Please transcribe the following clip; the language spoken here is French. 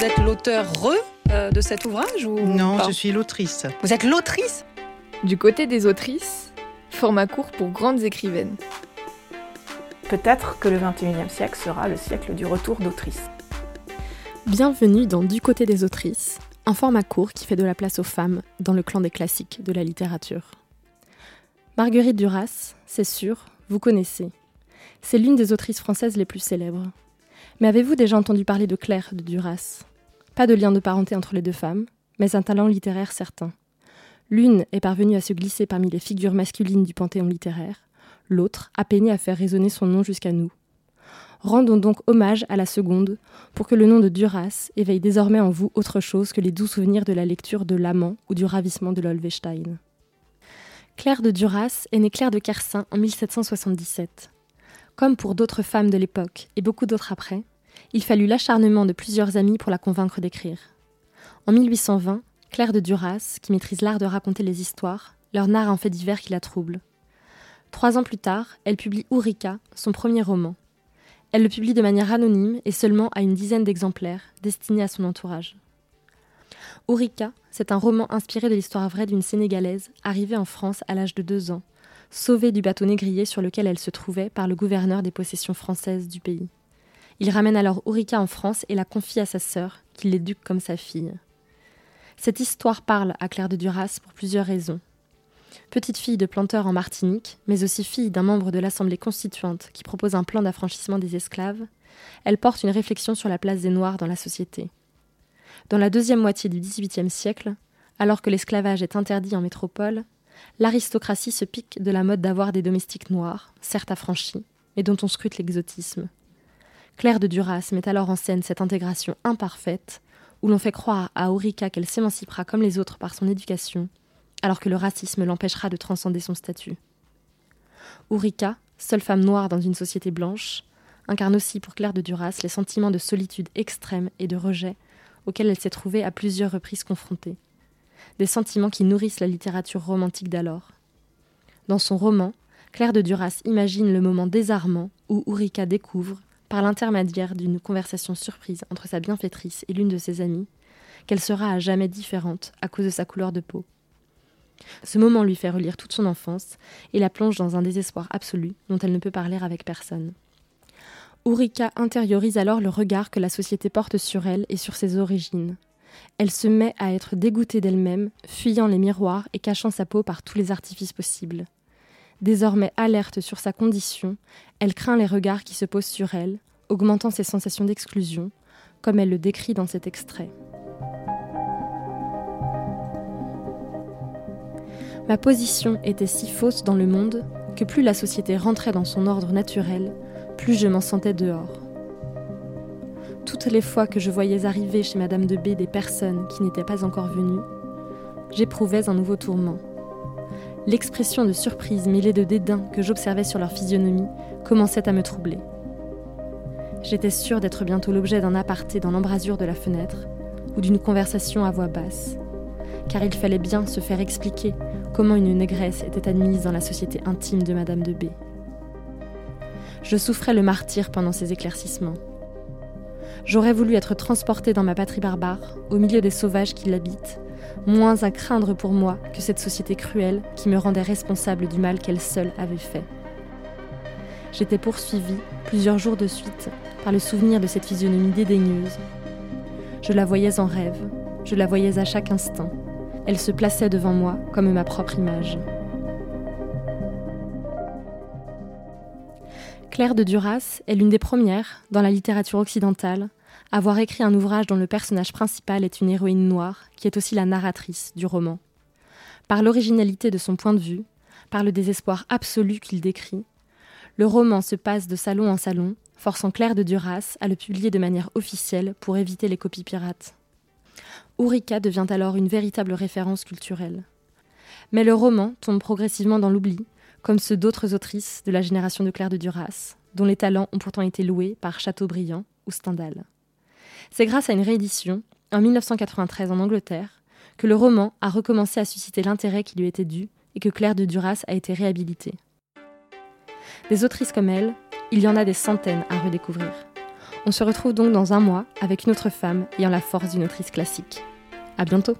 Vous êtes l'auteur re euh, de cet ouvrage ou Non, pas je suis l'autrice. Vous êtes l'autrice Du côté des autrices, format court pour grandes écrivaines. Peut-être que le 21e siècle sera le siècle du retour d'autrice. Bienvenue dans Du côté des autrices, un format court qui fait de la place aux femmes dans le clan des classiques de la littérature. Marguerite Duras, c'est sûr, vous connaissez. C'est l'une des autrices françaises les plus célèbres. Mais avez-vous déjà entendu parler de Claire de Duras? Pas de lien de parenté entre les deux femmes, mais un talent littéraire certain. L'une est parvenue à se glisser parmi les figures masculines du panthéon littéraire, l'autre a peiné à faire résonner son nom jusqu'à nous. Rendons donc hommage à la seconde pour que le nom de Duras éveille désormais en vous autre chose que les doux souvenirs de la lecture de L'amant ou du ravissement de l'Olvestein. Claire de Duras est née Claire de Kersin en 1777. Comme pour d'autres femmes de l'époque et beaucoup d'autres après, il fallut l'acharnement de plusieurs amis pour la convaincre d'écrire. En 1820, Claire de Duras, qui maîtrise l'art de raconter les histoires, leur narre un fait divers qui la trouble. Trois ans plus tard, elle publie Ourika, son premier roman. Elle le publie de manière anonyme et seulement à une dizaine d'exemplaires, destinés à son entourage. Ourika, c'est un roman inspiré de l'histoire vraie d'une Sénégalaise arrivée en France à l'âge de deux ans, sauvée du bateau négrier sur lequel elle se trouvait par le gouverneur des possessions françaises du pays. Il ramène alors Ourika en France et la confie à sa sœur, qui l'éduque comme sa fille. Cette histoire parle à Claire de Duras pour plusieurs raisons. Petite fille de planteur en Martinique, mais aussi fille d'un membre de l'Assemblée constituante qui propose un plan d'affranchissement des esclaves, elle porte une réflexion sur la place des Noirs dans la société. Dans la deuxième moitié du XVIIIe siècle, alors que l'esclavage est interdit en métropole, l'aristocratie se pique de la mode d'avoir des domestiques noirs, certes affranchis, mais dont on scrute l'exotisme. Claire de Duras met alors en scène cette intégration imparfaite, où l'on fait croire à Aurica qu'elle s'émancipera comme les autres par son éducation, alors que le racisme l'empêchera de transcender son statut. Ourika, seule femme noire dans une société blanche, incarne aussi pour Claire de Duras les sentiments de solitude extrême et de rejet auxquels elle s'est trouvée à plusieurs reprises confrontée. Des sentiments qui nourrissent la littérature romantique d'alors. Dans son roman, Claire de Duras imagine le moment désarmant où Ourika découvre, par l'intermédiaire d'une conversation surprise entre sa bienfaitrice et l'une de ses amies, qu'elle sera à jamais différente à cause de sa couleur de peau. Ce moment lui fait relire toute son enfance et la plonge dans un désespoir absolu dont elle ne peut parler avec personne. Ourika intériorise alors le regard que la société porte sur elle et sur ses origines. Elle se met à être dégoûtée d'elle-même, fuyant les miroirs et cachant sa peau par tous les artifices possibles. Désormais alerte sur sa condition, elle craint les regards qui se posent sur elle, augmentant ses sensations d'exclusion, comme elle le décrit dans cet extrait. Ma position était si fausse dans le monde que plus la société rentrait dans son ordre naturel, plus je m'en sentais dehors. Toutes les fois que je voyais arriver chez Madame de B des personnes qui n'étaient pas encore venues, j'éprouvais un nouveau tourment. L'expression de surprise mêlée de dédain que j'observais sur leur physionomie commençait à me troubler. J'étais sûre d'être bientôt l'objet d'un aparté dans l'embrasure de la fenêtre ou d'une conversation à voix basse, car il fallait bien se faire expliquer comment une négresse était admise dans la société intime de Madame de B. Je souffrais le martyr pendant ces éclaircissements. J'aurais voulu être transportée dans ma patrie barbare, au milieu des sauvages qui l'habitent, moins à craindre pour moi que cette société cruelle qui me rendait responsable du mal qu'elle seule avait fait. J'étais poursuivie, plusieurs jours de suite, par le souvenir de cette physionomie dédaigneuse. Je la voyais en rêve, je la voyais à chaque instant. Elle se plaçait devant moi comme ma propre image. Claire de Duras est l'une des premières, dans la littérature occidentale, avoir écrit un ouvrage dont le personnage principal est une héroïne noire, qui est aussi la narratrice du roman. Par l'originalité de son point de vue, par le désespoir absolu qu'il décrit, le roman se passe de salon en salon, forçant Claire de Duras à le publier de manière officielle pour éviter les copies pirates. Ourika devient alors une véritable référence culturelle. Mais le roman tombe progressivement dans l'oubli, comme ceux d'autres autrices de la génération de Claire de Duras, dont les talents ont pourtant été loués par Chateaubriand ou Stendhal. C'est grâce à une réédition, en 1993 en Angleterre, que le roman a recommencé à susciter l'intérêt qui lui était dû et que Claire de Duras a été réhabilitée. Des autrices comme elle, il y en a des centaines à redécouvrir. On se retrouve donc dans un mois avec une autre femme ayant la force d'une autrice classique. À bientôt!